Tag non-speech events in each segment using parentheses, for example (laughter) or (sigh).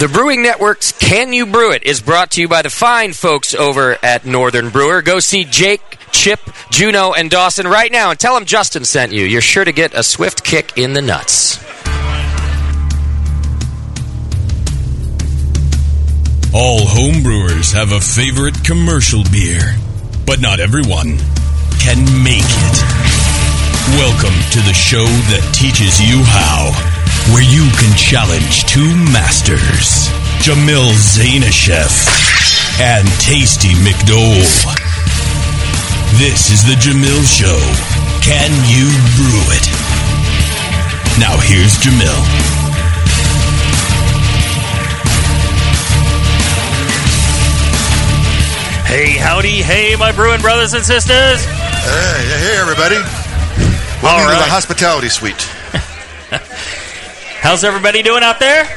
The Brewing Network's Can You Brew It is brought to you by the fine folks over at Northern Brewer. Go see Jake, Chip, Juno, and Dawson right now and tell them Justin sent you. You're sure to get a swift kick in the nuts. All homebrewers have a favorite commercial beer, but not everyone can make it. Welcome to the show that teaches you how, where you can challenge two masters, Jamil Zainasheff and Tasty McDole. This is the Jamil Show. Can you brew it? Now here's Jamil. Hey, howdy, hey, my brewing brothers and sisters. Hey, hey, everybody. Welcome All to the hospitality suite. (laughs) How's everybody doing out there? Yeah,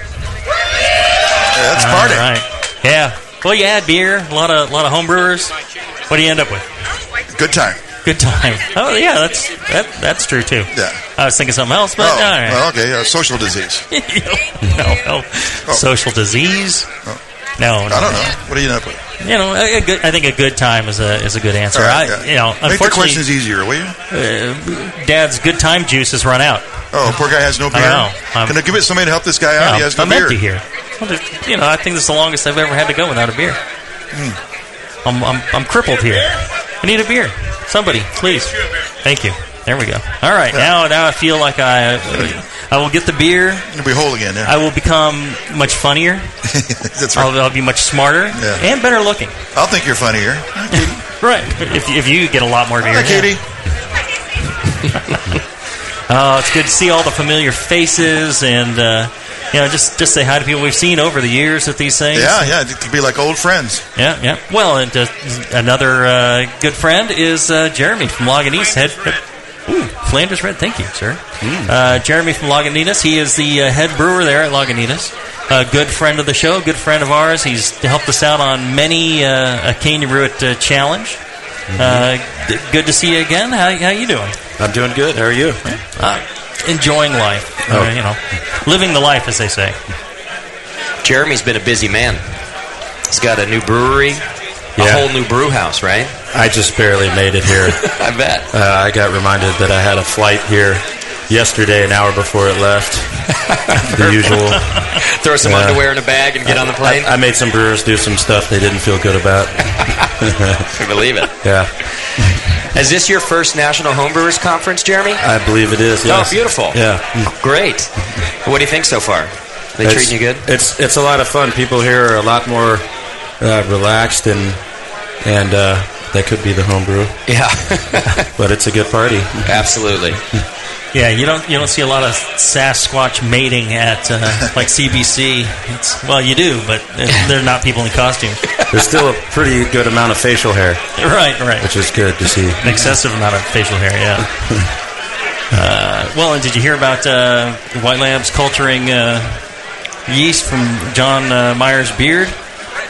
that's All party. right. Yeah. Well, you had beer, a lot of a lot of home brewers. What do you end up with? Good time. Good time. (laughs) Oh yeah, that's that, that's true too. Yeah. I was thinking something else, but oh, all right. well, okay. Uh, social disease. (laughs) no, no. Social disease. No, no. I don't know. What do you end up with? You know, a, a good. I think a good time is a is a good answer. All right, I, yeah. you know, Make the unfortunately, questions easier, will you? uh, Dad's good time juice has run out. Oh, poor guy has no I beer. know. I'm- Can I give it somebody to help this guy out? Yeah, he has no I'm beer. empty here. Well, there's- You know, I think this is the longest I've ever had to go without a beer. Hmm. I'm, I'm, I'm crippled here. I need a beer. Somebody, please. Thank you. There we go. All right, now now I feel like I I will get the beer. You'll be whole again. Yeah. I will become much funnier. (laughs) That's I'll, right. I'll be much smarter Yeah. and better looking. I'll think you're funnier. (laughs) Right. If, if you get a lot more beer. Hi, yeah. Katie. Oh, (laughs) it's good to see all the familiar faces and uh, you know just just say hi to people we've seen over the years at these things. Yeah, yeah. It could be like old friends. Yeah, yeah. Well, and uh, another uh, good friend is uh, Jeremy from Lagunitas. Head, ooh, Flanders Red. Thank you, sir. Uh, Jeremy from Lagunitas. He is the uh, head brewer there at Lagunitas. A good friend of the show, good friend of ours. He's helped us out on many uh, a Can You Brew It uh, challenge. Uh, d- good to see you again. How, how you doing? I'm doing good. How are you? Uh, enjoying life. Oh. Uh, you know, living the life, as they say. Jeremy's been a busy man. He's got a new brewery, a whole new brew house, right? I just barely made it here. (laughs) I bet. Uh, I got reminded that I had a flight here yesterday, an hour before it left. (laughs) the usual. Throw some Yeah. underwear in a bag and get on the plane. I, I made some brewers do some stuff they didn't feel good about. (laughs) I believe it. Yeah, Is this your first National Homebrewers Conference, Jeremy? I believe it is. Yes. Oh, beautiful. Yeah. Great. What do you think so far? They It's- treating you good? It's it's a lot of fun. People here are a lot more uh, relaxed and and uh, that could be the homebrew, Yeah. (laughs) but it's a good party. Absolutely. (laughs) Yeah, you don't you don't see a lot of Sasquatch mating at uh, like CBC. It's, well, you do, but they're not people in costume. There's still a pretty good amount of facial hair, Right, right. which is good to see. An excessive amount of facial hair. Yeah. (laughs) Uh, well, and did you hear about uh, White Labs culturing uh, yeast from John uh, Maier's beard?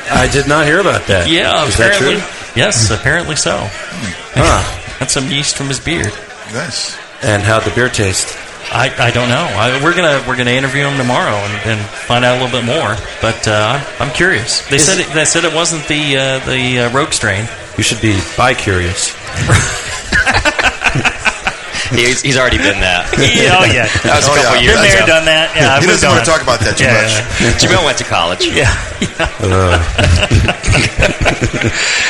I did not hear about that. Yeah, is that apparently. true? Yes, apparently so. Huh. (laughs) That's some yeast from his beard. Nice. And how'd the beer taste? I, I don't know. I, we're gonna we're gonna interview him tomorrow and, and find out a little bit more. But uh, I'm, I'm curious. They Is- said it, they said it wasn't the uh, the uh, rogue strain. You should be bi curious. (laughs) He's, he's already been that. (laughs) Yeah, oh yeah, (laughs) That was a Oh, couple yeah. years been there, ago. done that. Yeah, (laughs) he doesn't want to talk about that too Yeah, much. yeah, Jamil went to college. yeah. Uh,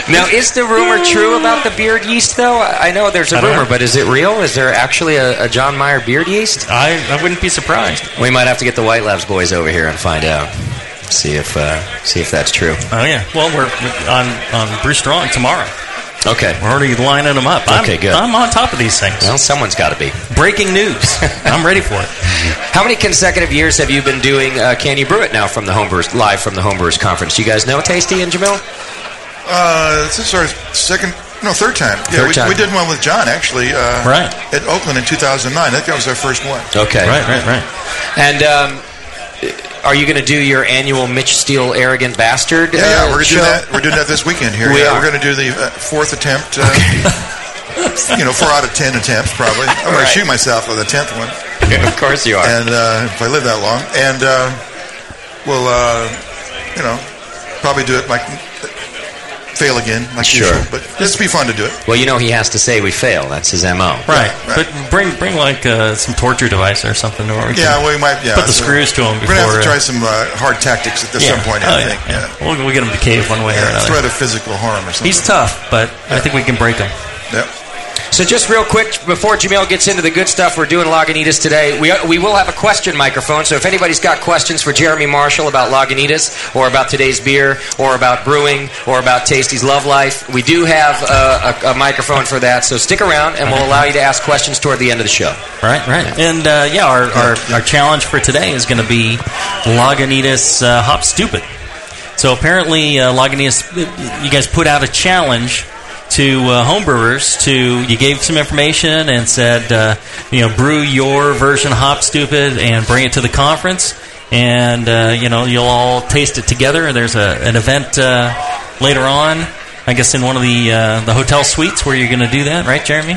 Now, is the rumor true about the beard yeast, though? I know there's a rumor, know. but is it real? Is there actually a, a John Maier beard yeast? I, I wouldn't be surprised. We might have to get the White Labs boys over here and find out. See if uh, see if that's true. Oh yeah. Well, we're on on Brew Strong tomorrow. Okay. We're already lining them up. I'm, Okay, good. I'm on top of these things. Well, someone's got to be. Breaking news. (laughs) I'm ready for it. How many consecutive years have you been doing uh, Can You Brew It now from the Homebrewers live from the Homebrewers Conference? You guys know Tasty and Jamil? Uh, this is our second, no, third time. Yeah, Third we, time. we did one with John actually. Uh, Right. At Oakland in 2009. That was our first one. Okay. Right, right, right. And um, are you going to do your annual Mitch Steele Arrogant Bastard? Yeah, yeah, we're gonna show? do that. We're doing that this weekend here. (laughs) We yeah, are. we're gonna do the uh, fourth attempt. Uh, (laughs) you know, four out of ten attempts probably. I'm gonna shoot myself with the tenth one, of course you are. and uh, if I live that long, and uh, we'll, uh, you know, probably do it like fail again, like Sure. usual. But it'd be fun to do it. Well, you know he has to say we fail. That's his MO. Right. right. But bring bring like uh, some torture device or something. Or we Yeah, well, we might. Yeah, put the so screws to them We're gonna have to uh, try some uh, hard tactics at yeah. some point. Oh, I yeah, think. yeah. Yeah. We'll, we'll get him to cave one way or another. threat of physical harm or something. He's tough, but I think we can break him. Yep. So just real quick before Jamil gets into the good stuff we're doing Lagunitas today, we, we will have a question microphone. So if anybody's got questions for Jeremy Marshall about Lagunitas or about today's beer or about brewing or about Tasty's Love Life, we do have uh, a, a microphone for that. So stick around and we'll allow you to ask questions toward the end of the show. Right, right. And uh, yeah, our, our, our challenge for today is going to be Lagunitas uh, Hop Stoopid. So apparently, uh, Lagunitas, you guys put out a challenge to uh, homebrewers. To you gave some information and said, uh, you know, brew your version Hop Stoopid and bring it to the conference, and uh, you know, you'll all taste it together. And there's a, an event uh, later on. I guess in one of the uh, the hotel suites where you're going to do that, right, Jeremy?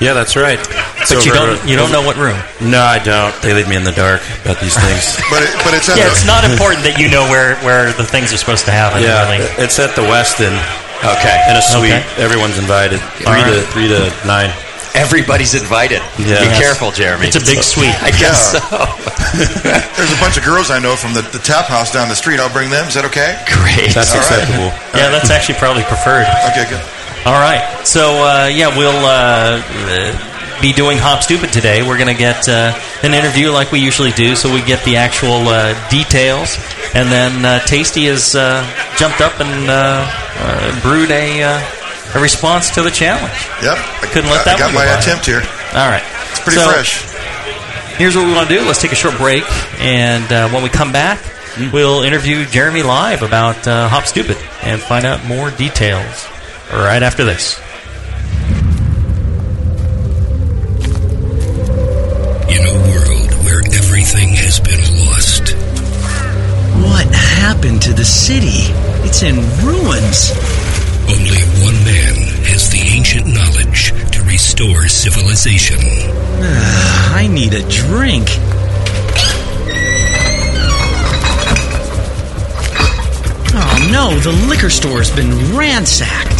Yeah, that's right. It's But you don't you don't know what room. No, I don't. They leave me in the dark about these things. (laughs) But it, but it's at Yeah, the, it's not important that you know where, where the things are supposed to happen. yeah, really. it's at the Westin Okay. in a suite. Okay. Everyone's invited. Three All to three to nine. Everybody's invited. Yeah. Be Yes. careful, Jeremy. It's a big suite. I guess Yeah. so. (laughs) there's a bunch of girls I know from the, the tap house down the street. I'll bring them. Is that okay? Great. That's All right. acceptable. Yeah, that's actually probably preferred. Okay, good. All right. So, uh, yeah, we'll uh, be doing Hop Stoopid today. We're going to get uh, an interview like we usually do, so we get the actual uh, details. And then uh, Tasty has uh, jumped up and uh, uh, brewed a, uh, a response to the challenge. Yep. I Couldn't let I that go Got my by. attempt here. All right. It's pretty So, fresh. Here's what we want to do. Let's take a short break, and uh, when we come back, we'll interview Jeremy live about uh, Hop Stoopid and find out more details right after this. Everything has been lost, What happened to the city? It's in ruins. only one man has the ancient knowledge to restore civilization. Ah, I need a drink. Oh no, the liquor store's been ransacked.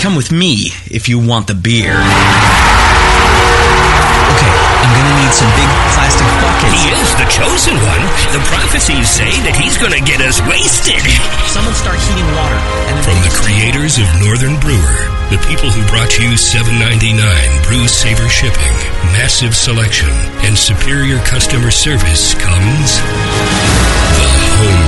Come with me if you want the beer. Okay, I'm gonna need some big plastic buckets. He is the chosen one. The prophecies say that he's going to get us wasted. Someone start heating water. And From the creators of Northern Brewer, the people who brought you 7.99 Brew Saver shipping, massive selection, and superior customer service comes the Home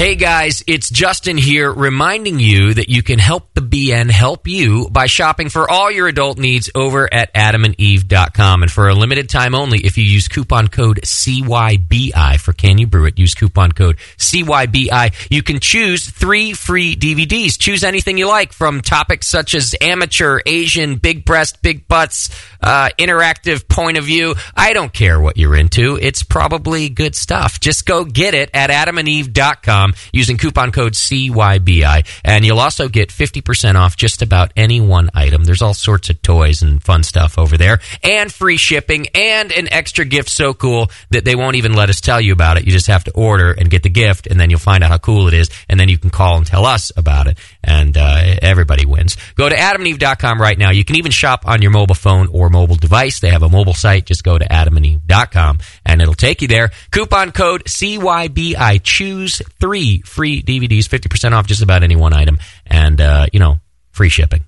Hey guys, it's Justin here reminding you that you can help the BN help you by shopping for all your adult needs over at adamandeve.com. And for a limited time only, if you use coupon code CYBI for Can You Brew It, use coupon code CYBI, you can choose three free DVDs. Choose anything you like from topics such as amateur, Asian, big breast, big butts, uh, interactive point of view. I don't care what you're into. It's probably good stuff. Just go get it at adamandeve.com using coupon code CYBI. And you'll also get 50% off just about any one item. There's all sorts of toys and fun stuff over there and free shipping and an extra gift so cool that they won't even let us tell you about it. You just have to order and get the gift and then you'll find out how cool it is and then you can call and tell us about it and uh, everybody wins. Go to adamandeve.com right now. You can even shop on your mobile phone or mobile device. They have a mobile site. Just go to adamandeve.com and it'll take you there. Coupon code CYBI. Choose three free DVDs, 50% off just about any one item and, uh, you know, free shipping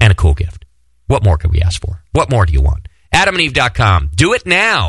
and a cool gift. What more could we ask for? What more do you want? AdamandEve.com. Do it now.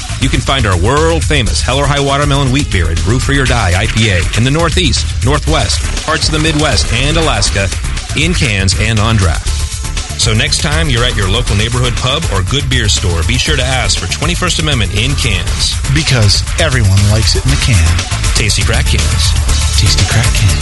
You can find our world famous Hell or High Watermelon Wheat Beer at Brew Free or Die IPA in the Northeast, Northwest, parts of the Midwest, and Alaska in cans and on draft. So next time you're at your local neighborhood pub or good beer store, be sure to ask for 21st Amendment in cans. Because everyone likes it in a can. Tasty crack cans. Tasty crack can.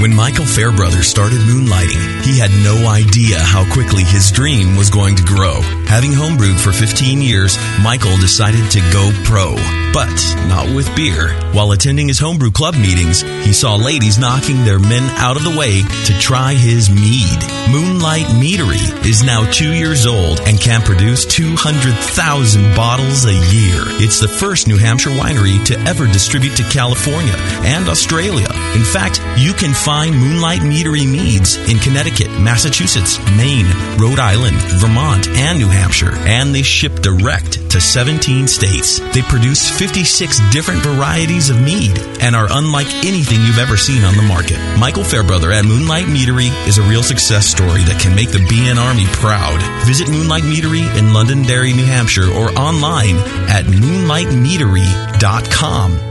When Michael Fairbrother started moonlighting, he had no idea how quickly his dream was going to grow. Having homebrewed for 15 years, Michael decided to go pro, but not with beer. While attending his homebrew club meetings, he saw ladies knocking their men out of the way to try his mead. Moonlight Meadery is now two years old and can produce 200,000 bottles a year. It's the first New Hampshire winery to ever distribute to California and Australia. In fact, you can find Moonlight Meadery meads in Connecticut, Massachusetts, Maine, Rhode Island, Vermont, and New Hampshire, and they ship direct to 17 states. They produce 56 different varieties of mead and are unlike anything you've ever seen on the market. Michael Fairbrother at Moonlight Meadery is a real success story that can make the BN Army proud. Visit Moonlight Meadery in Londonderry, New Hampshire, or online at moonlightmeadery.com.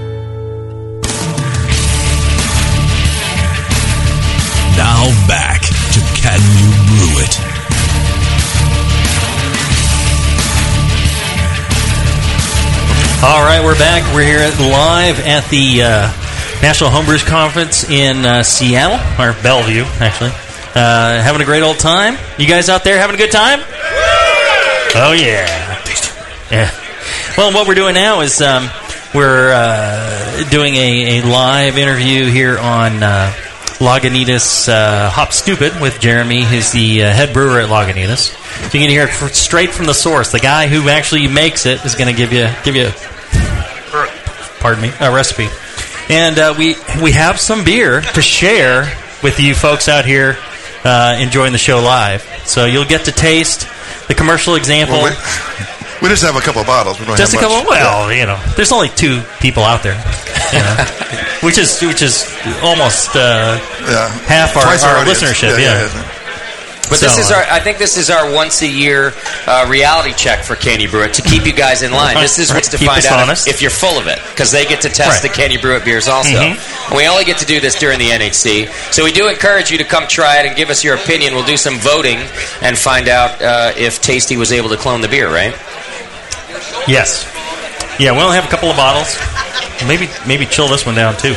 Now back to Can You Brew It? All right, we're back. We're here at, live at the uh, National Homebrewers Conference in uh, Seattle, or Bellevue, actually. Uh, having a great old time. You guys out there having a good time? Oh, yeah. Yeah. Well, what we're doing now is um, we're uh, doing a, a live interview here on uh, Lagunitas uh, Hop Stoopid with Jeremy, who's the uh, head brewer at Lagunitas. So you can hear it fr- straight from the source. The guy who actually makes it is going to give you give you, pardon me, a recipe. And uh, we we have some beer to share with you folks out here uh, enjoying the show live. So you'll get to taste the commercial example. Well, we, we just have a couple of bottles. We don't Just a couple. much. Well, you know, there's only two people out there, you know, (laughs) which is which is almost uh, half our, our our listenership. Yeah, Yeah. yeah, But this is uh, our. I think this is our once a year uh, reality check for Can You Brew to keep you guys in line. This is Right. what's to find out if, if you're full of it because they get to test Right. the Can You Brew It beers also. Mhm. And we only get to do this during the NHC, so we do encourage you to come try it and give us your opinion. We'll do some voting and find out uh, if Tasty was able to clone the beer. Right? Yes. Yeah, we only have a couple of bottles. Maybe maybe chill this one down too.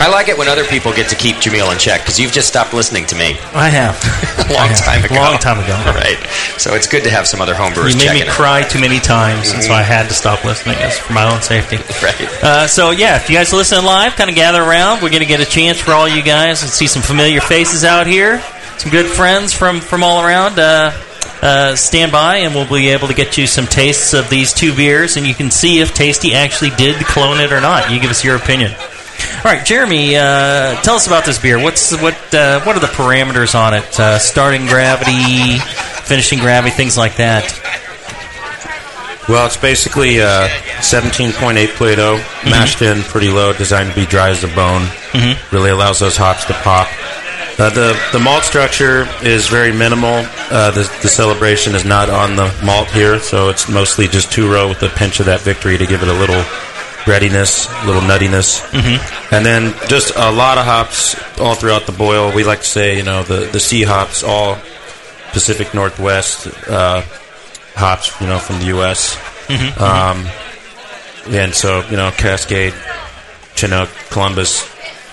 I like it when other people get to keep Jamil in check because you've just stopped listening to me I have. (laughs) a long have. time ago. Long time ago. (laughs) Right. So it's good to have some other homebrewers You made me checking it. cry too many times, and so I had to stop listening just for my own safety. (laughs) Right. Uh, so yeah, if you guys are listening live, kind of gather around. We're going to get a chance for all you guys to see some familiar faces out here, some good friends from from all around. Uh, uh, stand by, and we'll be able to get you some tastes of these two beers, and you can see if Tasty actually did clone it or not. You give us your opinion. All right, Jeremy, uh, tell us about this beer. What's what? Uh, what are the parameters on it? Uh, starting gravity, finishing gravity, things like that. Well, it's basically uh, 17.8 Plato, mashed in pretty low, designed to be dry as a bone. Mhm. Really allows those hops to pop. Uh, the the malt structure is very minimal. Uh, the the celebration is not on the malt here, so it's mostly just two row with a pinch of that victory to give it a little breadiness, a little nuttiness, Mhm. and then just a lot of hops all throughout the boil. We like to say, you know, the the sea hops, all Pacific Northwest uh, hops, you know, from the U.S. Mhm. Um, and so you know, Cascade, Chinook, Columbus,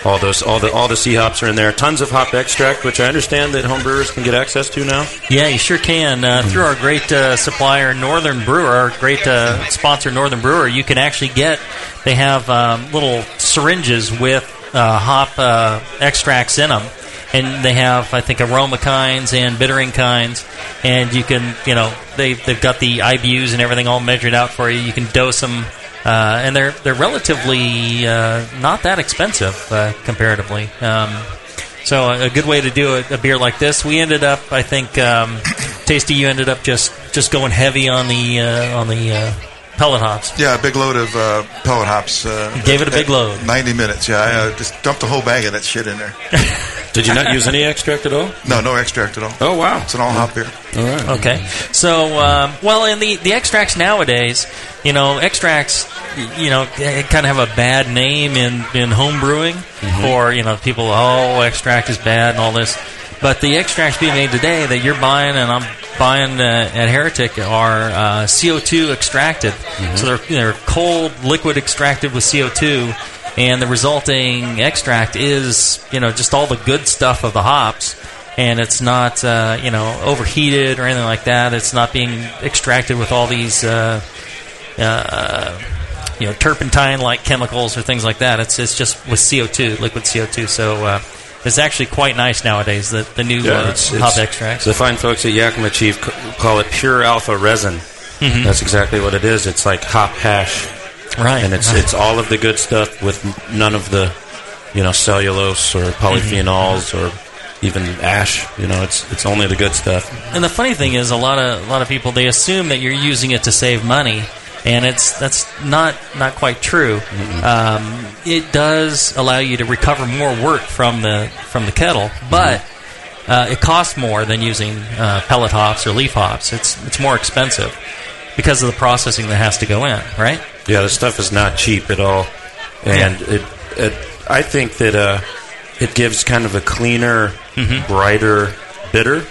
all those, all the all the sea hops are in there. Tons of hop extract, which I understand that home brewers can get access to now. Yeah, you sure can. Uh, through our great uh, supplier, Northern Brewer, our great uh, sponsor, Northern Brewer, you can actually get. They have um, little syringes with uh, hop uh, extracts in them, and they have, I think, aroma kinds and bittering kinds, and you can, you know, they they've got the IBUs and everything all measured out for you. You can dose them. Uh, and they're they're relatively uh, not that expensive uh, comparatively. Um, so a, a good way to do a, a beer like this. We ended up, I think, um, Tasty. You ended up just just going heavy on the uh, on the uh, pellet hops. Yeah, a big load of uh, pellet hops. Uh, You gave it a big load. 90 minutes, yeah. I uh, just dumped a whole bag of that shit in there. (laughs) Did you not use any extract at all? No, no extract at all. Oh, wow. It's an all hop beer. All right. Okay. So, um, well, in the, the extracts nowadays, you know, extracts, y- you know, kind of have a bad name in, in home brewing for, you know, people, oh, extract is bad and all this. But the extracts being made today that you're buying and I'm buying uh, at Heretic are uh, CO2 extracted. So they're, they're cold liquid extracted with CO2. And the resulting extract is, you know, just all the good stuff of the hops and it's not uh, you know overheated or anything like that. It's not being extracted with all these uh, uh, you know turpentine-like chemicals or things like that. It's it's just with CO2, liquid CO2. So uh, it's actually quite nice nowadays. The the new uh, it's, hop it's- extracts. The fine folks at Yakima Chief call it pure alpha resin. Mhm. That's exactly what it is. It's like hop hash, Right. And it's Right. it's all of the good stuff with none of the, you know, cellulose or polyphenols or even ash. You know, it's it's only the good stuff. And the funny thing is, a lot of a lot of people they assume that you're using it to save money, and it's that's not not quite true. Um, it does allow you to recover more work from the from the kettle, but uh, it costs more than using uh, pellet hops or leaf hops. It's it's more expensive because of the processing that has to go in, right? Yeah, this stuff is not cheap at all, and it, it I think that uh, it gives kind of a cleaner, Mhm. brighter bitter.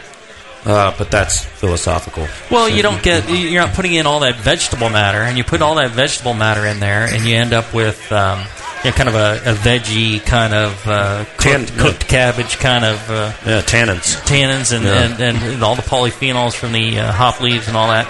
Uh, but that's philosophical. Well, you don't get you're not putting in all that vegetable matter, and you put all that vegetable matter in there, and you end up with um, you know, kind of a, a veggie kind of uh, cooked, Tan- cooked cabbage kind of uh, Yeah, tannins. tannins and, Yeah. and, and, and all the polyphenols from the uh, hop leaves and all that.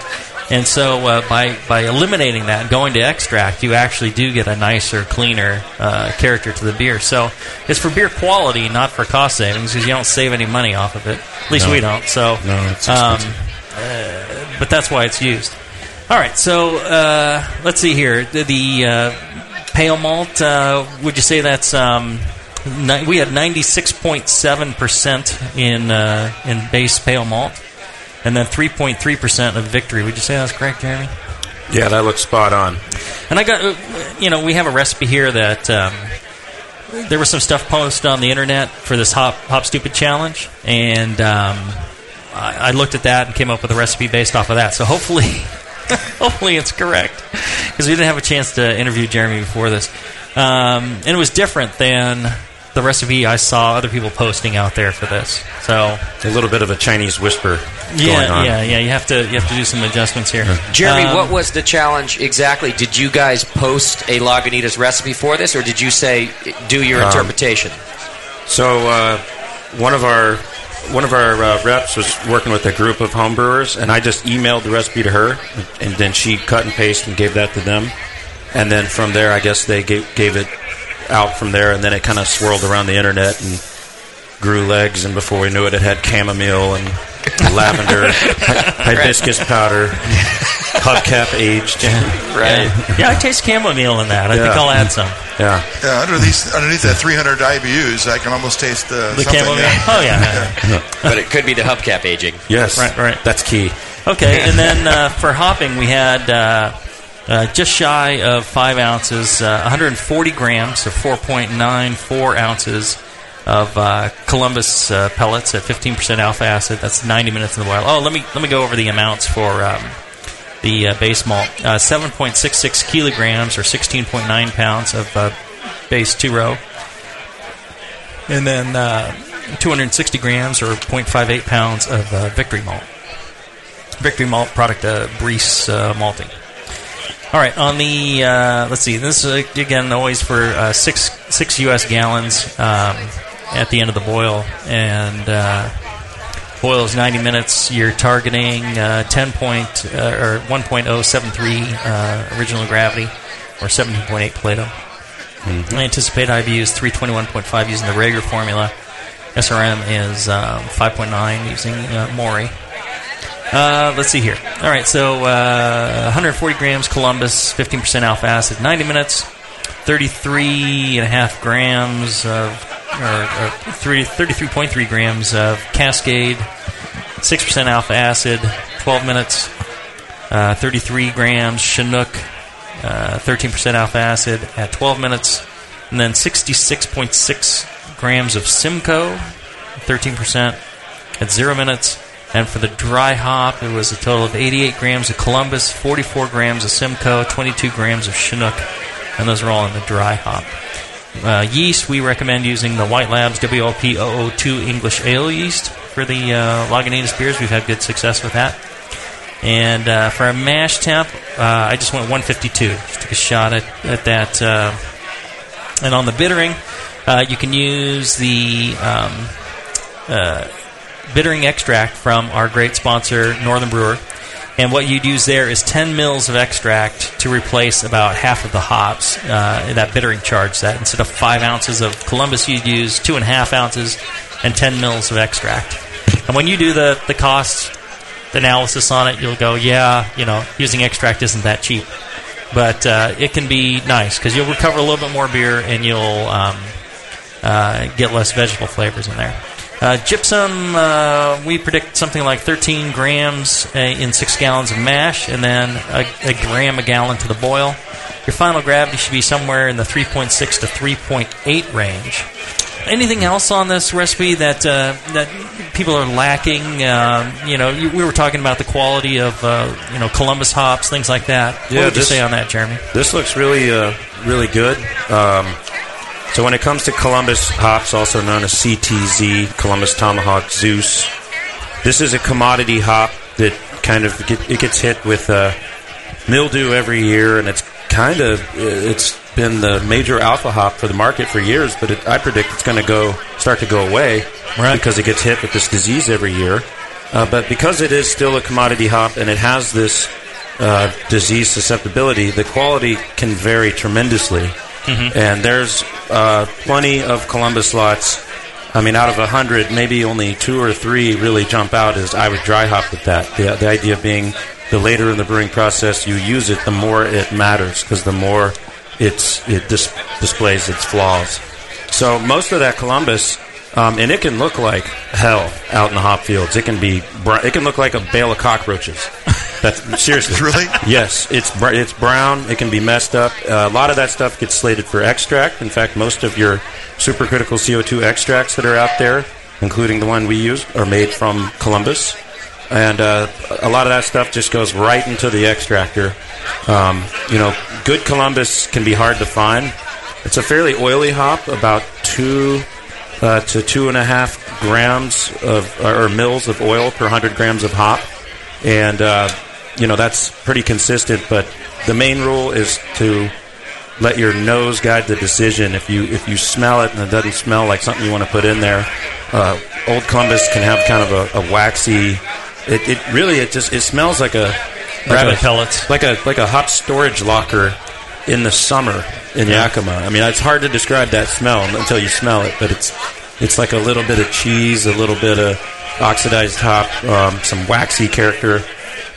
And so uh, by by eliminating that and going to extract, you actually do get a nicer, cleaner uh, character to the beer. So it's for beer quality, not for cost savings, because you don't save any money off of it. At least No. we don't. So No, it's um, uh, but that's why it's used. All right, so uh, let's see here. The, the uh, pale malt, uh, would you say that's um, ni- we had ninety six point seven percent in uh, in base pale malt, and then three point three percent of victory. Would you say that's correct, Jeremy? Yeah, that looks spot on. And I got, uh, you know, we have a recipe here that um, there was some stuff posted on the internet for this hop hop stoopid challenge, and um, I, I looked at that and came up with a recipe based off of that. So hopefully, (laughs) hopefully it's correct because we didn't have a chance to interview Jeremy before this, um, and it was different than the recipe I saw other people posting out there for this. So a little bit of a Chinese whisper yeah, going on. yeah, yeah. You have to you have to do some adjustments here. Jeremy, Um, what was the challenge exactly? Did you guys post a Lagunitas recipe for this, or did you say do your Um, interpretation? So uh, one of our one of our uh, reps was working with a group of homebrewers, and I just emailed the recipe to her, and then she cut and pasted and gave that to them, and then from there, I guess they gave, gave it out from there, and then it kind of swirled around the internet and grew legs, and before we knew it, it had chamomile and lavender, (laughs) hibiscus powder. hubcap aged. Right. Yeah, I taste chamomile in that. I think I'll add some. Yeah. Yeah, under these, underneath that 300 IBUs, I can almost taste uh, The something. chamomile? yeah. Oh, (laughs) yeah. but it could be the hubcap aging. Yes. Right, right. That's key. Okay, and then uh, for hopping, we had uh, uh, just shy of five ounces, uh, 140 grams of 4.94 ounces of uh, Columbus uh, pellets at 15% alpha acid. That's 90 minutes in the boil. Oh, let me let me go over the amounts for um, the uh, base malt. Uh, 7.66 kilograms or 16.9 pounds of base two row, and then uh, 260 grams or 0.58 pounds of victory malt. Victory Malt product, uh, Briess malting. All right, on the uh, let's see, this is uh, again always for uh, six six U.S. gallons um, at the end of the boil, and uh, boil is 90 minutes. You're targeting uh, 10 point uh, or 1.073 uh, original gravity or 17.8 Plato. I anticipate IBU is 321.5 using the Rager formula. SRM is um, 5.9 using uh, Morey. Uh, let's see here. All right, so uh, 140 grams Columbus, 15% alpha acid, 90 minutes, 33 and a half grams of, or, or three, 33.3 grams of Cascade, 6% alpha acid, 12 minutes, uh, 33 grams Chinook, uh, 13% alpha acid at 12 minutes, and then 66.6 grams of Simcoe, 13% at 0 minutes. And for the dry hop, it was a total of 88 grams of Columbus, 44 grams of Simcoe, 22 grams of Chinook, and those are all in the dry hop. Uh, yeast, we recommend using the White Labs WLP 002 English Ale yeast for the uh, Lagunitas beers. We've had good success with that. And uh, for a mash temp, uh, I just went 152. Just took a shot at, at that. Uh, and on the bittering, uh, you can use the um, uh, bittering extract from our great sponsor, Northern Brewer. And what you'd use there is 10 mils of extract to replace about half of the hops, uh, that bittering charge. That instead of five ounces of Columbus, you'd use two and a half ounces and 10 mils of extract. And when you do the, the cost analysis on it, you'll go, yeah, you know, using extract isn't that cheap. But uh, it can be nice because you'll recover a little bit more beer and you'll um, uh, get less vegetable flavors in there. Uh, gypsum, uh, we predict something like 13 grams uh, in six gallons of mash, and then a, a gram a gallon to the boil. Your final gravity should be somewhere in the 3.6 to 3.8 range. Anything else on this recipe that uh, that people are lacking? Uh, you know, you, we were talking about the quality of uh, you know Columbus hops, things like that. What Yeah, would you say on that, Jeremy? This looks really, uh, really good. Um, so when it comes to Columbus hops, also known as CTZ, Columbus Tomahawk Zeus, this is a commodity hop that kind of get, it gets hit with uh, mildew every year, and it's kind of it's been the major alpha hop for the market for years. But it, I predict it's going to go start to go away because it gets hit with this disease every year. Uh, but because it is still a commodity hop and it has this uh, disease susceptibility, the quality can vary tremendously. Mhm. And there's uh, plenty of Columbus lots. I mean, out of a hundred, maybe only two or three really jump out as I would dry hop with that. The, the idea being the later in the brewing process you use it, the more it matters because the more it's, it dis- displays its flaws. So most of that Columbus, um, and it can look like hell out in the hop fields. It can be, br- it can look like a bale of cockroaches. (laughs) That's (laughs) seriously Really? Yes, it's br- it's brown. It can be messed up. Uh, a lot of that stuff gets slated for extract. In fact, most of your supercritical CO2 extracts that are out there, including the one we use, are made from Columbus, and uh, a lot of that stuff just goes right into the extractor. Um, you know, good Columbus can be hard to find. It's a fairly oily hop, about two uh, to two and a half grams of or mils of oil per hundred grams of hop, and uh, you know that's pretty consistent. But the main rule is to let your nose guide the decision. If you if you smell it and it doesn't smell like something you want to put in there, uh, Old Columbus can have kind of a, a waxy. It, it really it just it smells like a like Rabbit pellets. like a like a hot storage locker in the summer in Yeah. Yakima. I mean, it's hard to describe that smell until you smell it, but it's it's like a little bit of cheese, a little bit of oxidized hop, um, some waxy character,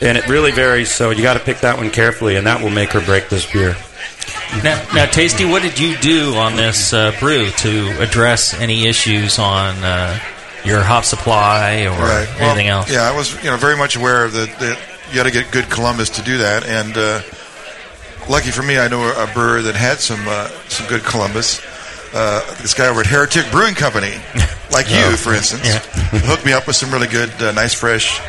and it really varies. So you got to pick that one carefully, and that will make or break this beer. Now, now, Tasty, what did you do on this uh, brew to address any issues on uh, your hop supply or Right. Well, anything else? Yeah, I was you know very much aware of that. that you got to get good Columbus to do that, and uh, lucky for me, I know a, a brewer that had some uh, some good Columbus. Uh, this guy over at Heretic Brewing Company, (laughs) like Oh. you, for instance, Yeah. hooked me up with some really good, uh, nice, fresh,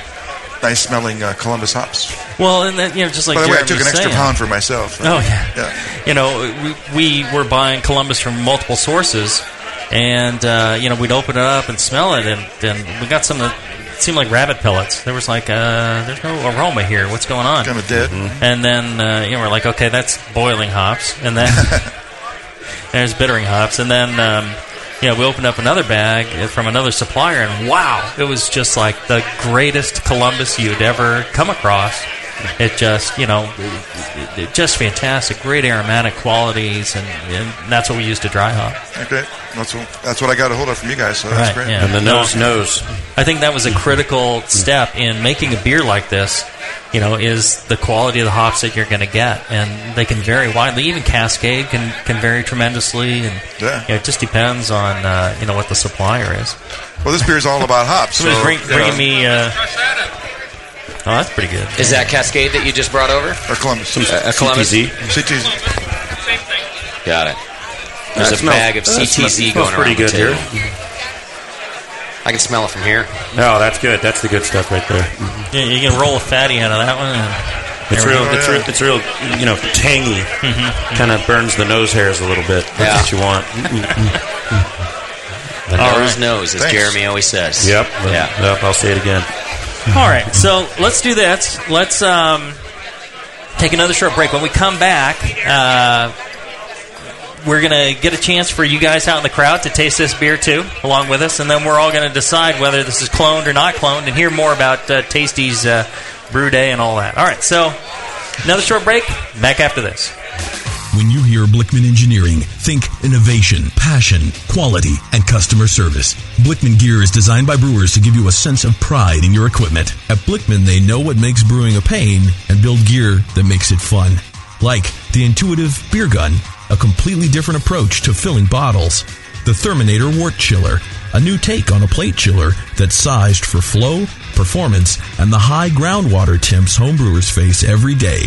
nice smelling uh, Columbus hops. Well, and that, you know, just like By the way, I took an extra saying- pound for myself. Oh yeah. yeah. You know, we, we were buying Columbus from multiple sources, and uh, you know we'd open it up and smell it, and then we got some that seemed like rabbit pellets. There was like, uh, there's no aroma here. What's going on? Kind of dead. And then uh, you know we're like, okay, that's boiling hops, and then (laughs) there's bittering hops, and then. Um, you know, we opened up another bag from another supplier, and wow, it was just like the greatest Columbus you'd ever come across. (laughs) It just, you know, it, it- just fantastic, great aromatic qualities, and, and that's what we use to dry hop. Okay, that's what, that's what I got a hold of from you guys. So that's Right, great. yeah. And the nose No. knows. I think that was a critical step in making a beer like this. You know, is the quality of the hops that you're going to get, and they can vary widely. Even Cascade can can vary tremendously, and Yeah. you know, it just depends on uh, you know what the supplier is. Well, this beer is all about hops. (laughs) Somebody's so, bring, you bringing know, me. Uh, oh, that's pretty good. Is that Cascade that you just brought over? Or Columbus. Some uh, a Columbus. CTZ. CTZ. Got it. There's That a smells- bag of that CTZ smells- going smells around pretty good here. I can smell it from here. No, that's good. That's the good stuff right there. Yeah, you can roll a fatty out of that one. and- It's real. It's real. It's real. You know, tangy. Mm-hmm. Kind of burns the nose hairs a little bit. That's Yeah. what you want. (laughs) The All nose right. knows, as Thanks. Jeremy always says. Yep. Yeah. Yep. I'll say it again. All right, so let's do this. Let's um, take another short break. When we come back, uh, we're going to get a chance for you guys out in the crowd to taste this beer too, along with us, and then we're all going to decide whether this is cloned or not cloned, and hear more about uh, Tasty's uh, brew day and all that. All right, so another short break. Back after this. When you hear Blickman Engineering, think innovation, passion, quality, and customer service. Blickman gear is designed by brewers to give you a sense of pride in your equipment. At Blickman, they know what makes brewing a pain and build gear that makes it fun. Like the intuitive beer gun, a completely different approach to filling bottles. The Therminator Wort Chiller, a new take on a plate chiller that's sized for flow, performance, and the high groundwater temps homebrewers face every day.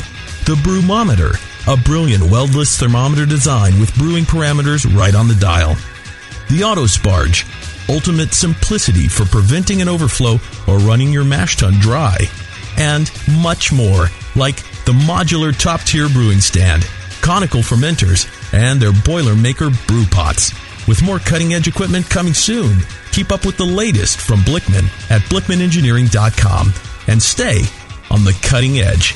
The Brewmometer, a brilliant weldless thermometer design with brewing parameters right on the dial. The Autosparge, ultimate simplicity for preventing an overflow or running your mash tun dry. And much more, like the modular top tier brewing stand, conical fermenters, and their Boilermaker brew pots. With more cutting edge equipment coming soon, keep up with the latest from Blickman at blickmanengineering.com and stay on the cutting edge.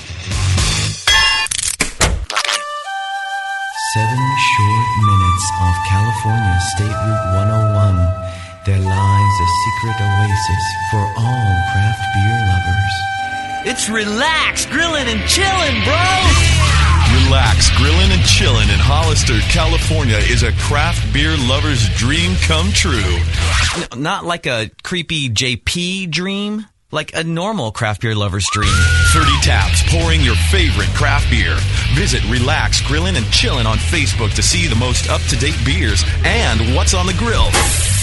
Seven short minutes off California State Route 101. There lies a secret oasis for all craft beer lovers. It's relax, grilling and chilling, bro. Relax, grilling and chilling in Hollister, California is a craft beer lover's dream come true. N- not like a creepy JP dream, like a normal craft beer lover's dream. 30 taps pouring your favorite craft beer. Visit Relax Grilling and Chillin' on Facebook to see the most up to date beers and what's on the grill.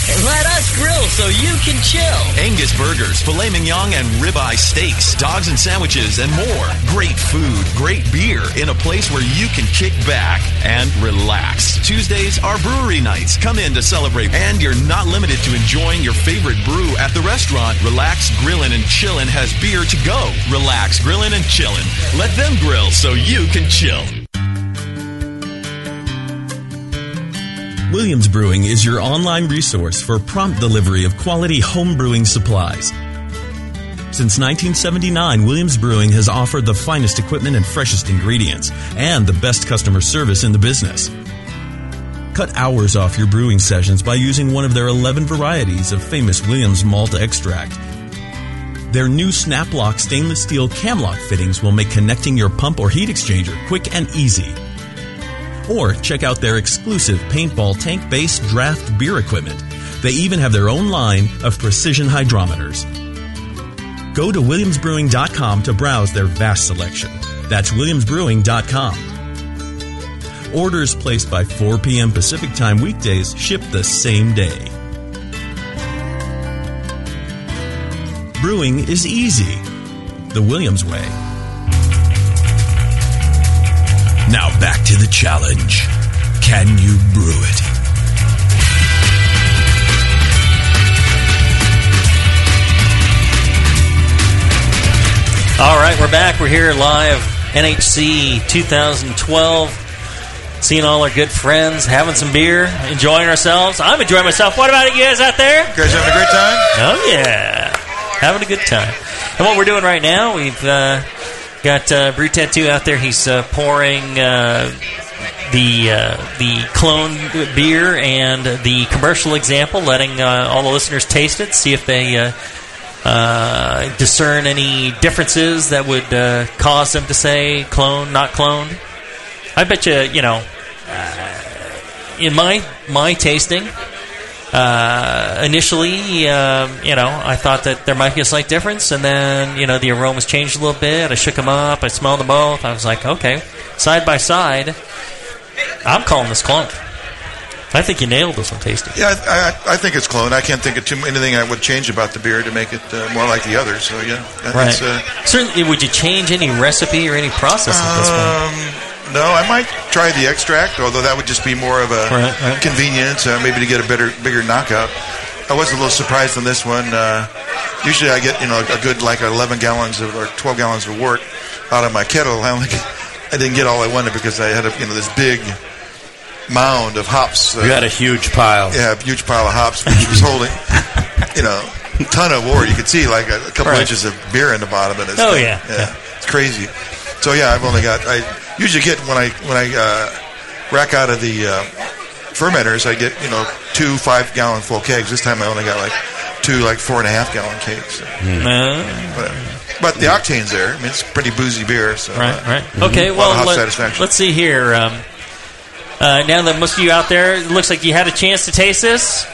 Let us grill so you can chill. Angus burgers, filet mignon, and ribeye steaks, dogs and sandwiches, and more. Great food, great beer in a place where you can kick back and relax. Tuesdays are brewery nights. Come in to celebrate, and you're not limited to enjoying your favorite brew at the restaurant. Relax Grillin' and Chillin' has beer to go. Relax Grillin' and Chillin'. Let them grill so you can chill. Williams Brewing is your online resource for prompt delivery of quality home brewing supplies. Since 1979, Williams Brewing has offered the finest equipment and freshest ingredients, and the best customer service in the business. Cut hours off your brewing sessions by using one of their 11 varieties of famous Williams malt extract. Their new Snaplock stainless steel camlock fittings will make connecting your pump or heat exchanger quick and easy. Or check out their exclusive paintball tank based draft beer equipment. They even have their own line of precision hydrometers. Go to williamsbrewing.com to browse their vast selection. That's williamsbrewing.com. Orders placed by 4 p.m. Pacific Time weekdays ship the same day. Brewing is easy. The Williams way. Back to the challenge. Can you brew it? All right, we're back. We're here live, NHC 2012. Seeing all our good friends, having some beer, enjoying ourselves. I'm enjoying myself. What about you guys out there? You guys having a great time? Oh yeah, having a good time. And what we're doing right now, we've uh, got uh, Brew Tattoo out there. He's uh, pouring uh, the uh, the clone beer and the commercial example, letting uh, all the listeners taste it, see if they. Uh, discern any differences that would cause them to say clone, not cloned. I bet you, you know, in my my tasting, uh, initially, um, you know, I thought that there might be a slight difference, and then you know the aromas changed a little bit. I shook them up, I smelled them both. I was like, okay, side by side, I'm calling this clone. I think you nailed this one, tasting. Yeah, I, I, I think it's clone. I can't think of too anything I would change about the beer to make it uh, more like the others. So yeah, Right. uh, Certainly, would you change any recipe or any process at this point? Um, no, I might try the extract, although that would just be more of a Right, right. convenience, uh, maybe to get a better, bigger knockout. I was a little surprised on this one. Uh, usually, I get you know a good like 11 gallons of, or 12 gallons of wort out of my kettle. I only I didn't get all I wanted because I had a, you know this big mound of hops. uh, You had a huge pile. Yeah, a huge pile of hops, which was holding, (laughs) you know, a ton of wort. You could see like a, a couple Right. inches of beer in the bottom of it. Oh, thing. yeah, yeah, it's crazy. So yeah, I've only got. I usually get when I when I uh, rack out of the uh, fermenters, I get you know two five gallon full kegs. This time I only got like two like four and a half gallon kegs. So, but, but the octane's there. I mean, it's pretty boozy beer. So Right, uh, right. Okay, a lot well, of let, satisfaction. us see here. Um, uh, now that most of you out there, it looks like you had a chance to taste this.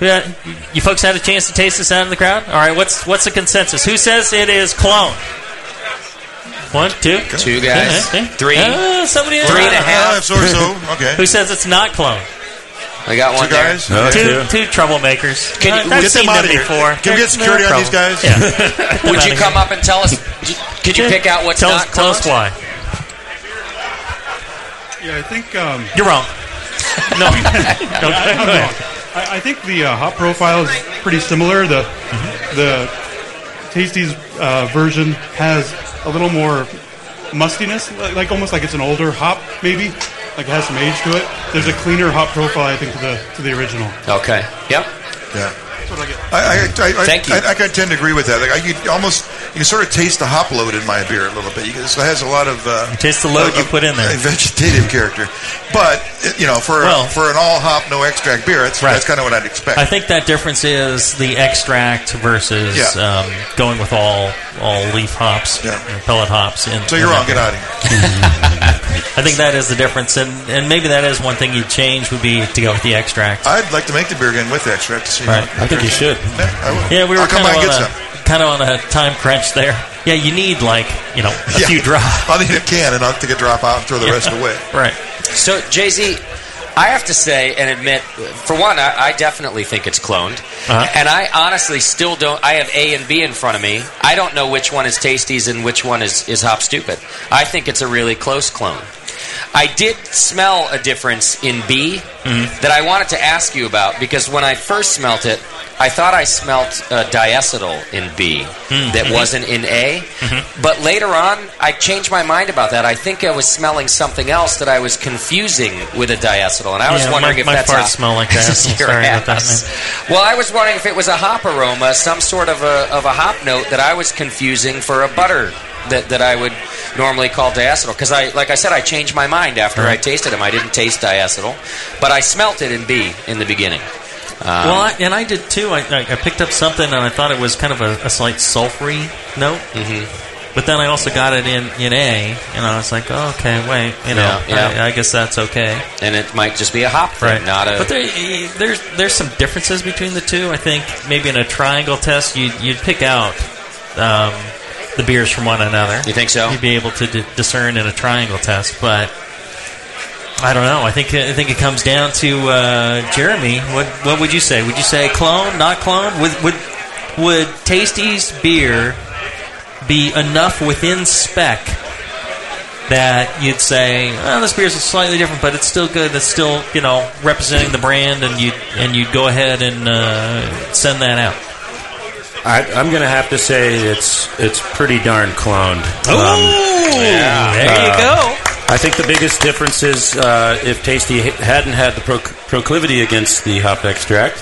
Yeah, You folks had a chance to taste this out in the crowd. All right, what's what's the consensus? Who says it is clone? One, two, Two guys. Three. Uh, somebody Three and a half. Uh, or so. (laughs) Okay. Who says it's not clone? I got one Two guys? there. No, two, two troublemakers. Can you- Uh, I've get them seen out them of here. before. Can we get security they're on these guys? Yeah. (laughs) Would you come here. up and tell us? Could you pick out what's tell not us, tell us cloned? why? Yeah, I think. Um, You're wrong. No, (laughs) I, I'm wrong. I, I think the uh, hop profile is pretty similar. The the Tasty's uh, version has a little more mustiness, like, like almost like it's an older hop, maybe. Like it has some age to it. There's a cleaner hop profile, I think, to the to the original. Okay. Yep. Yeah. I, I, I, I, Thank you. I, I, tend to agree with that. Like I could almost, you can sort of taste the hop load in my beer a little bit. You can, so it has a lot of uh, taste the load you put in there. (laughs) a vegetative character. But you know, for Well- for an all hop, no extract beer, that's Right. that's kind of what I'd expect. I think that difference is the extract versus Yeah. um, going with all all leaf hops, or pellet hops. In, so you're in wrong. that Get out of here. (laughs) I think that is the difference, and, and maybe that is one thing you'd change would be to go with the extract. I'd like to make the beer again with extract to see. Right. I think you should. Yeah, I will. Yeah, we were I'll come by and on get a some. Kind of on a time crunch there. Yeah, you need like you know a (laughs) Yeah. few drops. I'll need a can and I'll take a drop out and throw the rest away. (laughs) Right. So, Jay Z, I have to say and admit, for one, I, I definitely think it's cloned. Uh-huh. And I honestly still don't. I have A and B in front of me. I don't know which one is Tasties and which one is, is Hop Stoopid. I think it's a really close clone. I did smell a difference in B Mm-hmm. that I wanted to ask you about because when I first smelt it, I thought I smelt uh, diacetyl in B Mm. that Mhm. wasn't in A. Mm-hmm. But later on, I changed my mind about that. I think I was smelling something else that I was confusing with a diacetyl, and I was Yeah, wondering my- if my that's farts a- smell like (laughs) that. This is I'm your sorry about that. Well, I was wondering if it was a hop aroma, some sort of a of a hop note that I was confusing for a butter that, that I would normally call diacetyl. Because I, like I said, I changed my mind after I tasted them. I didn't taste diacetyl, but I smelt it in B in the beginning. Um, well, I, and I did too. I, I I picked up something and I thought it was kind of a, a slight sulfury note. Mm-hmm. But then I also got it in, in A, and I was like, oh, okay, wait, you know, Yeah, yeah. I, I guess that's okay. and it might just be a hop thing, Right. not a. But there, there's there's some differences between the two. I think maybe in a triangle test, you'd, you'd pick out um, the beers from one another. You think so? You'd be able to d- discern in a triangle test, but I don't know. I think I think it comes down to uh, Jeremy. What what would you say? Would you say clone, not clone? Would would would Tasty's beer be enough within spec that you'd say, oh, this beer's a slightly different, but it's still good. It's still you know representing the brand, and you and you'd go ahead and uh, send that out. I, I'm going to have to say it's it's pretty darn cloned. Oh, yeah, there you go. I think the biggest difference is uh, if Tasty hadn't had the proc- proclivity against the hop extract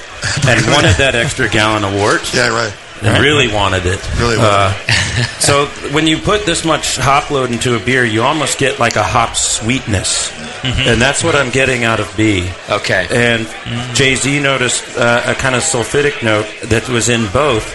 and (laughs) wanted that extra gallon of wort. Yeah, right. And really wanted it. Really Uh, (laughs) so when you put this much hop load into a beer, you almost get like a hop sweetness. And that's what I'm getting out of B. Okay. And Jay Z noticed uh, a kind of sulfitic note that was in both.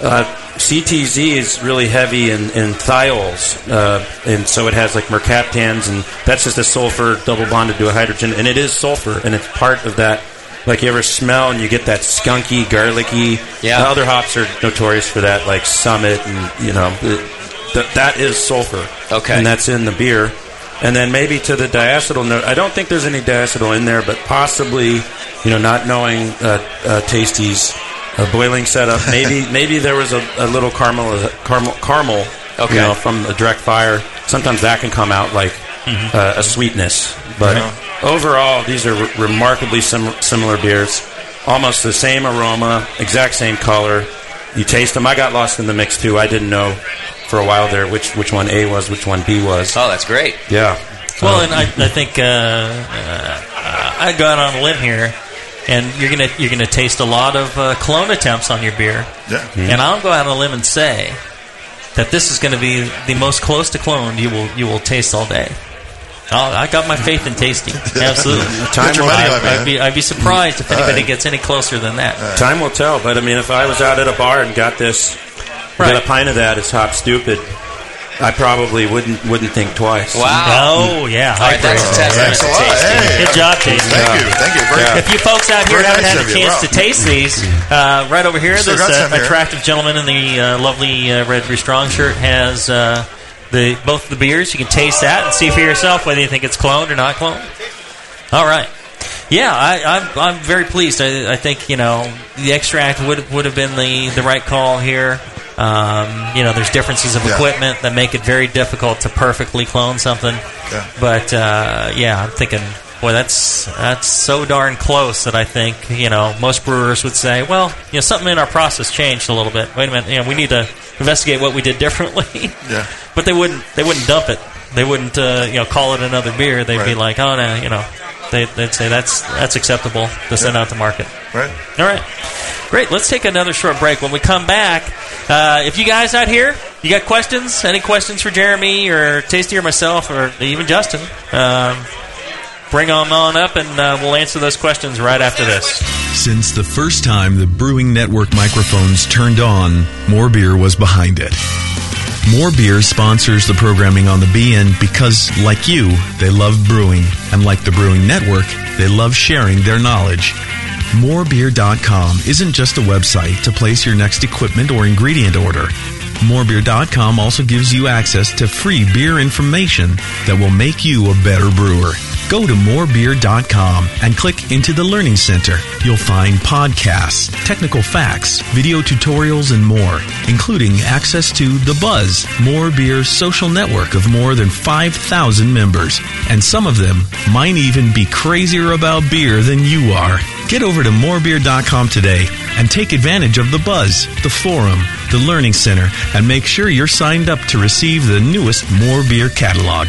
Uh, CTZ is really heavy in, in thiols, uh, and so it has like mercaptans, and that's just a sulfur double bonded to a hydrogen, and it is sulfur, and it's part of that. Like you ever smell and you get that skunky, garlicky. Yeah. The other hops are notorious for that, like Summit, and you know, th- that is sulfur. Okay. And that's in the beer. And then maybe to the diacetyl note, I don't think there's any diacetyl in there, but possibly, you know, not knowing uh, uh, Tasty's uh, boiling setup, maybe (laughs) maybe there was a, a little caramel, caramel, caramel, Okay. you know, from the direct fire. Sometimes that can come out like Mm-hmm. uh, a sweetness, but overall, these are re- remarkably sim- similar beers. Almost the same aroma, exact same color. You taste them. I got lost in the mix too. I didn't know for a while there which which one A was, which one B was. Oh, that's great. Yeah. Well, Uh, and I, I think uh, uh, I got on a limb here, and you're gonna you're gonna taste a lot of uh, clone attempts on your beer. Yeah. And I'll go out on a limb and say that this is going to be the most close to clone you will you will taste all day. Oh, I got my faith in tasty. (laughs) Absolutely. Time will- I, would be I'd be surprised if anybody gets any closer than that. Time will tell, but I mean, if I was out at a bar and got this, got a pint of that, it's hop stoopid. I probably wouldn't wouldn't think twice. Wow. Oh yeah. All right, that's a test. Thanks a lot. Hey. Good job, Tasty. Thank you. Thank you. Very much. If you folks out here haven't nice had a of you. chance Wow. to taste these, uh, right over here, Still this uh, here. attractive gentleman in the uh, lovely uh, red Strong shirt has uh, the both the beers. You can taste that and see for yourself whether you think it's cloned or not cloned. All right. Yeah, I, I'm, I'm very pleased. I, I think you know the extract would would have been the, the right call here. Um, you know, there's differences of Yeah. equipment that make it very difficult to perfectly clone something. Yeah. But uh, yeah, I'm thinking, boy, that's that's so darn close that I think you know most brewers would say, well, you know, something in our process changed a little bit. Wait a minute, you know, we need to investigate what we did differently. (laughs) Yeah. but they wouldn't they wouldn't dump it. They wouldn't uh, you know call it another beer. They'd be like, oh no, you know, they, they'd say that's that's acceptable to send out to market. Right. All right. Great. Let's take another short break. When we come back, uh, if you guys out here, you got questions, any questions for Jeremy or Tasty or myself or even Justin, um, bring them on up and uh, we'll answer those questions right after this. Since the first time the Brewing Network microphones turned on, More Beer was behind it. More Beer sponsors the programming on the BN because, like you, they love brewing, and like the Brewing Network, they love sharing their knowledge. Morebeer.com isn't just a website to place your next equipment or ingredient order. Morebeer.com also gives you access to free beer information that will make you a better brewer. Go to morebeer.com and click into the Learning Center. You'll find podcasts, technical facts, video tutorials, and more, including access to The Buzz, More Beer's social network of more than 5,000 members. And some of them might even be crazier about beer than you are. Get over to morebeer.com today and take advantage of The Buzz, the forum, the Learning Center, and make sure you're signed up to receive the newest More Beer catalog.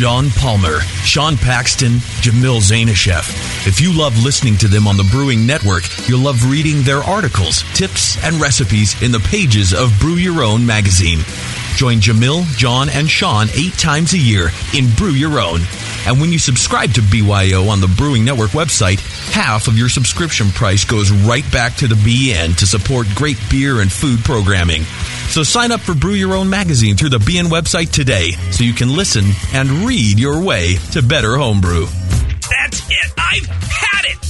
John Palmer, Sean Paxton, Jamil Zainasheff. If you love listening to them on the Brewing Network, you'll love reading their articles, tips, and recipes in the pages of Brew Your Own magazine. Join Jamil, John, and Sean eight times a year in Brew Your Own. And when you subscribe to BYO on the Brewing Network website, half of your subscription price goes right back to the BN to support great beer and food programming. So sign up for Brew Your Own magazine through the BN website today so you can listen and read your way to better homebrew. That's it. I've had it.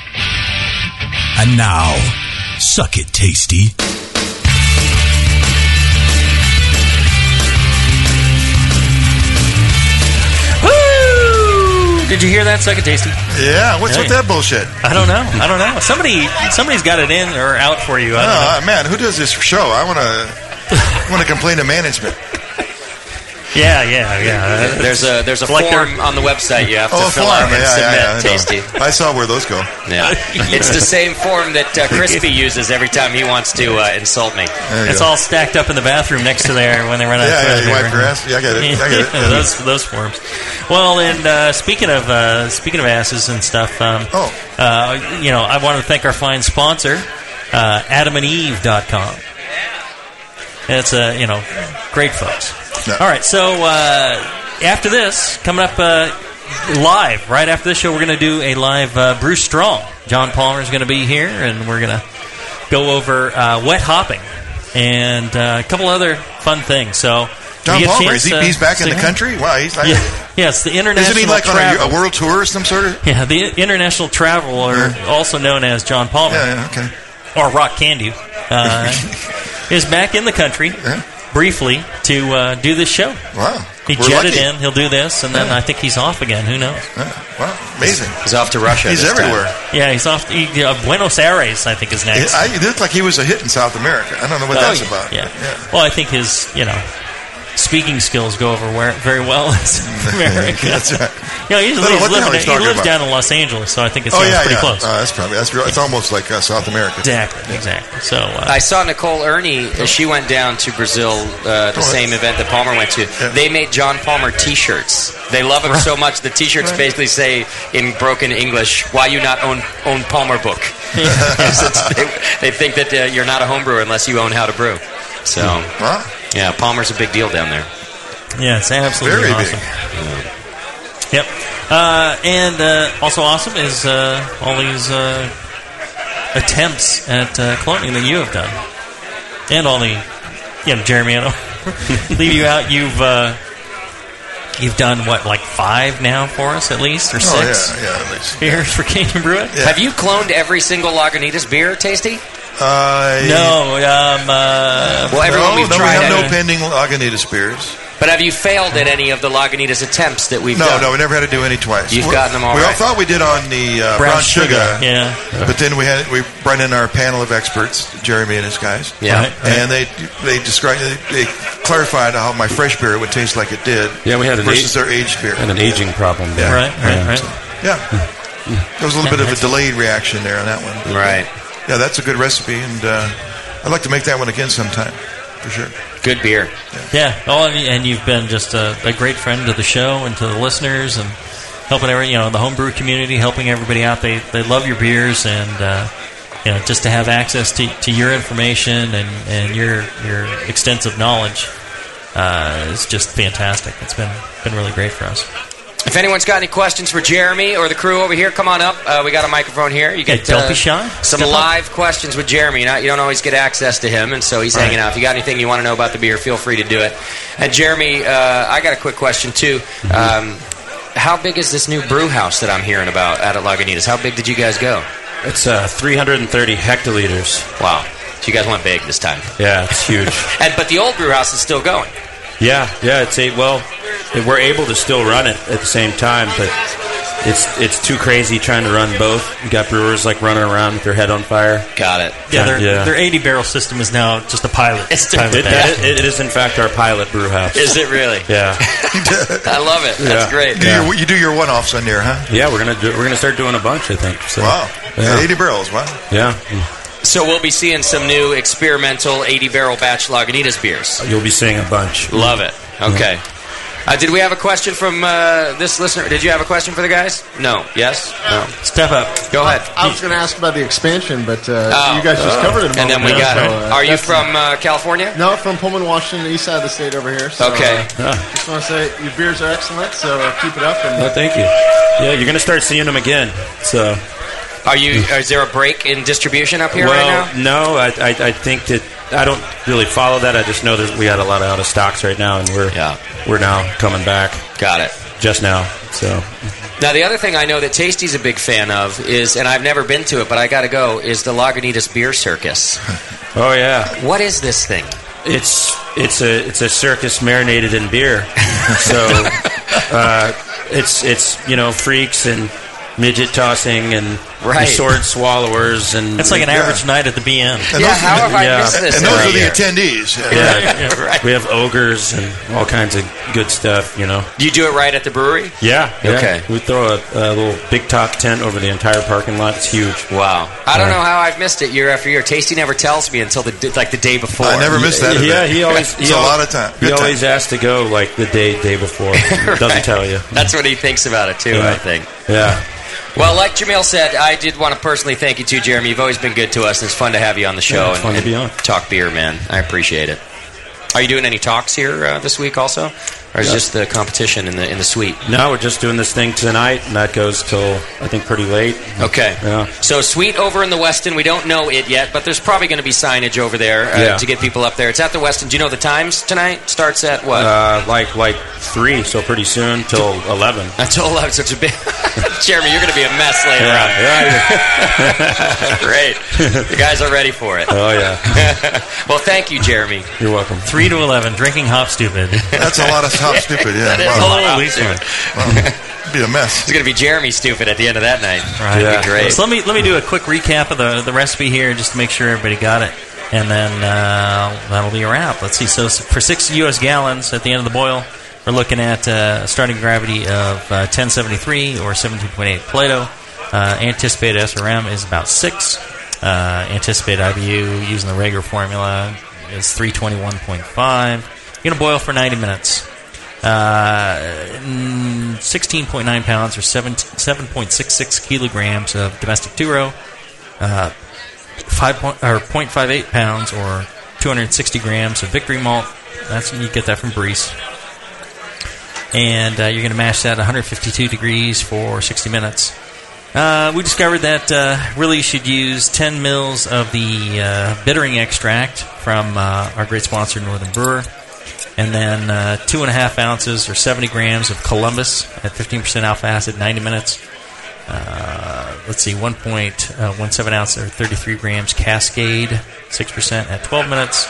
And now, suck it, tasty. Woo! Did you hear that? Suck it, tasty. Yeah, what's Hey. with that bullshit? I don't know. I don't know. Somebody, somebody's got it in or out for you. I don't know. Oh, man, who does this show? I want to want to complain to management. Yeah, yeah, yeah. There's a there's a It's like form on the website you have to Oh, a fill form. out and Yeah, submit. yeah, I tasty. I saw where those go. Yeah, (laughs) it's the same form that uh, Crispy uses every time he wants to uh, insult me. It's all stacked up in the bathroom next to there when they run out Yeah, of yeah, you wipe your ass? Yeah, I get it. I (laughs) get it. Yeah, those those forms. Well, and uh, speaking of uh, speaking of asses and stuff, um, oh, uh, you know, I want to thank our fine sponsor, uh, AdamandEve.com. It's uh, you know, great folks. All right, so uh, after this, coming up uh, live, right after this show, we're going to do a live uh, Brew Strong. John Palmer is going to be here, and we're going to go over uh, wet hopping and uh, a couple other fun things. So, John you get a Palmer, is he, he's back in the country? Wow, he's like, Yeah, yes, the international isn't he like on a, a world tour or some sort of? Yeah, the international traveler, also known as John Palmer, Yeah, yeah, okay. or Rock Candy, uh, (laughs) is back in the country briefly to uh, do this show. Wow, He We're jetted lucky. in. He'll do this, and then I think he's off again. Who knows? Wow, amazing. He's off to Russia. He's this time. everywhere. Yeah, he's off. He, uh, Buenos Aires, I think, is next. I, it looked like he was a hit in South America. I don't know what Oh, that's yeah, about. Yeah. Well, I think his, you know, speaking skills go over where, very well in (laughs) America. That's right. (laughs) You know, he's, I don't know he's what living, he lives about. down in Los Angeles, so I think it's oh yeah, pretty yeah. close. Uh, that's probably that's real- it's almost like uh, South America. Exactly, exactly. So uh, I saw Nicole Erny. uh, She went down to Brazil, uh, the same event that Palmer went to. They made John Palmer T-shirts. They love him so much. The T-shirts basically say in broken English, "Why you not own own Palmer book?" (laughs) they, they think that uh, you're not a home brewer unless you own how to brew. So, yeah, Palmer's a big deal down there. Yeah, it's absolutely Very awesome. Yep. Uh, and uh, also awesome is uh, all these uh, attempts at uh, cloning that you have done, and all the, you know, Jeremy. I don't (laughs) leave you out. You've uh, you've done what, like five now for us at least, or Oh, six? yeah, yeah, at least. beers for Can You Brew It. Have you cloned every single Lagunitas beer, Tasty? Uh, No, um, uh, Well, everyone no, we've no, tried we have it. no pending Lagunitas beers. But have you failed at any of the Lagunitas attempts that we've No, done? no, we never had to do any twice. You've We- gotten them all We right. all thought we did on the uh, Brown brown, sugar, sugar, yeah. But then we had we brought in our panel of experts, Jeremy and his guys. Yeah. Right, right. and they they described they, they clarified how my fresh beer would taste like it did. Yeah, we had an versus age- their aged beer and an aging problem there. Right, right, right. Yeah, there was a little bit of a delayed reaction there on that one. But, Right. Yeah, that's a good recipe, and uh, I'd like to make that one again sometime, for sure. Good beer. Yeah. Oh, and, and you've been just a, a great friend to the show and to the listeners, and helping every you know the homebrew community, helping everybody out. They they love your beers, and uh, you know just to have access to, to your information and, and your your extensive knowledge uh, is just fantastic. It's been been really great for us. If anyone's got any questions for Jeremy or the crew over here, come on up. Uh, we got a microphone here. You get don't uh, be shy. some Step up. live questions with Jeremy. You, don't always get access to him, and so he's Right. hanging out. If you got anything you want to know about the beer, feel free to do it. And Jeremy, uh, I got a quick question too. Mm-hmm. Um, how big is this new brew house that I'm hearing about out at Lagunitas? How big did you guys go? It's uh, 330 hectoliters. Wow. So you guys went big this time. Yeah, it's huge. (laughs) And but the old brew house is still going. yeah, yeah. It's a well, we're able to still run it at the same time, but it's it's too crazy trying to run both. You got brewers like running around with their head on fire. Got it. Yeah, their, yeah. their 80 barrel system is now just a pilot. It's pilot It, batch. that- it is in fact our pilot brew house. Is it really? Yeah, (laughs) I love it. That's Yeah. great. Do your, you do your one-offs on there, huh? yeah. We're gonna do, we're gonna start doing a bunch. I think. So, Wow, Yeah. 80 barrels. Wow. Yeah. So we'll be seeing some new experimental 80 barrel batch Lagunitas beers. You'll be seeing a bunch. Love it. Okay. Uh, did we have a question from uh, this listener? Did you have a question for the guys? No. Yes? No. Step up. Go ahead. I was going to ask about the expansion, but uh, Oh. you guys just covered it. a And then we ago, got so, it. uh, Are you from uh, California? No, from Pullman, Washington, east side of the state over here. So, Okay. uh, just want to say your beers are excellent, so uh, keep it up. And thank you. Yeah, you're gonna start seeing them again. So. Are you? Is there a break in distribution up here well, right now? no, I, I, I think that I don't really follow that. I just know that we had a lot of out of stocks right now, and we're yeah. we're now coming back. Got it. Just now, so Now the other thing I know that Tasty's a big fan of is, and I've never been to it, but I got to go, is the Lagunitas Beer Circus. (laughs) oh yeah, What is this thing? it's it's a it's a circus marinated in beer. (laughs) so uh, it's it's you know freaks and midget tossing and Right. sword swallowers and It's like an Yeah. average night at the BM. And those are the- And those are the attendees. Yeah, (laughs) right. we have ogres and all kinds of good stuff. You know. You do it right at the brewery? Yeah. yeah. Okay. We throw a, a little big top tent over the entire parking lot. It's huge. Wow. I don't Yeah. know how I've missed it year after year. Tasty never tells me until the like the day before. I never missed that Yeah, event. he always. (laughs) It's he a lot of time. He time. always asks to go like the day day before. (laughs) Doesn't tell you. That's what he thinks about it too. Yeah. I think. Yeah. Well, like Jamil said, I did want to personally thank you too, Jeremy. You've always been good to us. and It's fun to have you on the show Yeah, it's and, fun to be on. talk beer, man. I appreciate it. Are you doing any talks here uh, this week also, or is Yeah. just the competition in the in the suite? No, we're just doing this thing tonight, and that goes till I think pretty late. Okay. Yeah. So suite over in the Westin. We don't know it yet, but there's probably going to be signage over there uh, Yeah. to get people up there. It's at the Westin. Do you know the times tonight? Starts at what? Uh, like like three, so pretty soon till eleven. (laughs) Until 11. Such a big. (laughs) Jeremy, you're going to be a mess later Yeah, on. (laughs) Great. The guys are ready for it. Oh yeah. well, thank you, Jeremy. You're welcome. 3 to 11, drinking hop stoopid. That's a lot of top stupid. Yeah. (laughs) That is Wow. a Holy stupid. Wow. Be a mess. It's going to be Jeremy stupid at the end of that night. Right. That'd be great. So let me let me do a quick recap of the the recipe here, just to make sure everybody got it, and then uh, that'll be a wrap. Let's see. So for six U.S. gallons at the end of the boil, we're looking at uh, starting gravity of uh, 1073 or 17.8 Plato. Uh, anticipated SRM is about six. Uh, anticipated IBU using the Rager formula is 321.5. You're gonna boil for 90 minutes. Uh, mm, 16.9 pounds or 7, 7.66 kilograms of domestic two-row. Uh, 5 point, or 0.58 pounds or 260 grams of victory malt. That's you get that from Briess. And uh, you're going to mash that at 152 degrees for 60 minutes. Uh, we discovered that uh, really you should use 10 mils of the uh, bittering extract from uh, our great sponsor, Northern Brewer. And then uh, two and a half ounces or 70 grams of Columbus at 15% alpha acid, 90 minutes. Uh, let's see, 1.17 ounce or 33 grams Cascade, 6% at 12 minutes.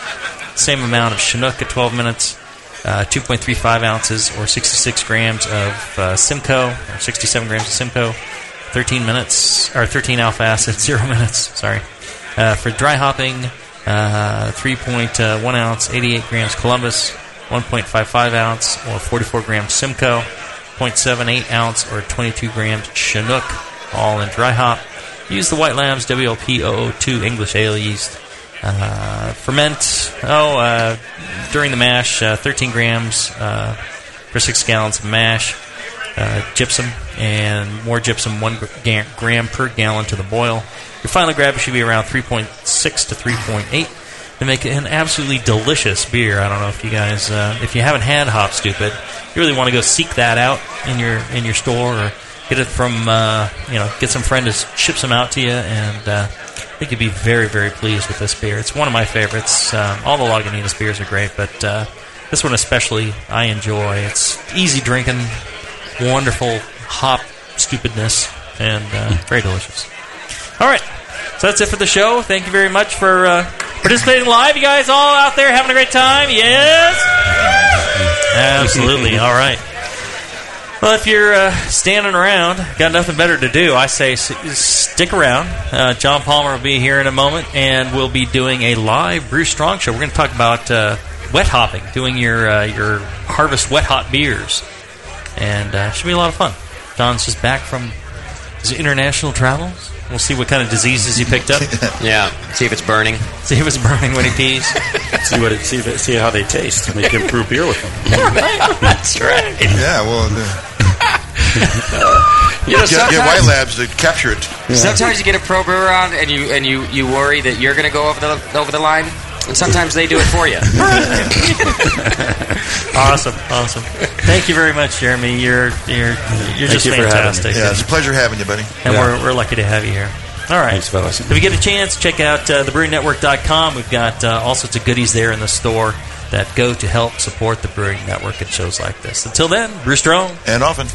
Same amount of Chinook at 12 minutes. Uh, 2.35 ounces or 66 grams of uh, Simcoe, or 67 grams of Simcoe. 13 minutes, or 13 alpha acid, (laughs) 0 minutes, sorry. Uh, for dry hopping, uh, 3.1 ounce, 88 grams Columbus, 1.55 ounce or 44 grams Simcoe, 0.78 ounce or 22 grams Chinook, all in dry hop. Use the White Labs WLP 002 English ale yeast. Uh, ferment, oh, uh, during the mash, uh, 13 grams uh, for 6 gallons of mash. Uh, gypsum and more gypsum, 1 gram per gallon to the boil. Your final gravity should be around 3.6 to 3.8 to make an absolutely delicious beer. I don't know if you guys, uh, if you haven't had Hop Stoopid, you really want to go seek that out in your in your store or get it from, uh, you know, get some friend to ship some out to you, and uh, I think you'd be very very pleased with this beer. It's one of my favorites. Um, all the Lagunitas beers are great, but uh, this one especially I enjoy. It's easy drinking, wonderful hop stupidness, and uh, very delicious. All right. So that's it for the show. Thank you very much for uh, participating live. You guys all out there having a great time? Yes? Absolutely. All right. Well, if you're uh, standing around, got nothing better to do, I say stick around. Uh, John Palmer will be here in a moment, and we'll be doing a live Brew Strong show. We're going to talk about uh, wet hopping, doing your uh, your harvest wet hot beers, and uh, should be a lot of fun. John's just back from his international travels. We'll see what kind of diseases he picked up. (laughs) yeah, see if it's burning. See if it's burning when he pees. (laughs) see what it, see if it, see how they taste. Make him brew beer with them. (laughs) That's right. Yeah, well, uh, You know, get, get White Labs to capture it. Sometimes you get a pro brewer on, and you and you, you worry that you're going to go over the over the line, and sometimes they do it for you. (laughs) (laughs) awesome, awesome. Thank you very much, Jeremy. You're you're you're just you for having me. fantastic. Yeah, it's a pleasure having you, buddy. And Yeah. we're, we're lucky to have you here. All right. Thanks, fellas. If you get a chance, check out uh, thebrewingnetwork.com. We've got uh, all sorts of goodies there in the store that go to help support the Brewing Network and shows like this. Until then, brew strong. And often.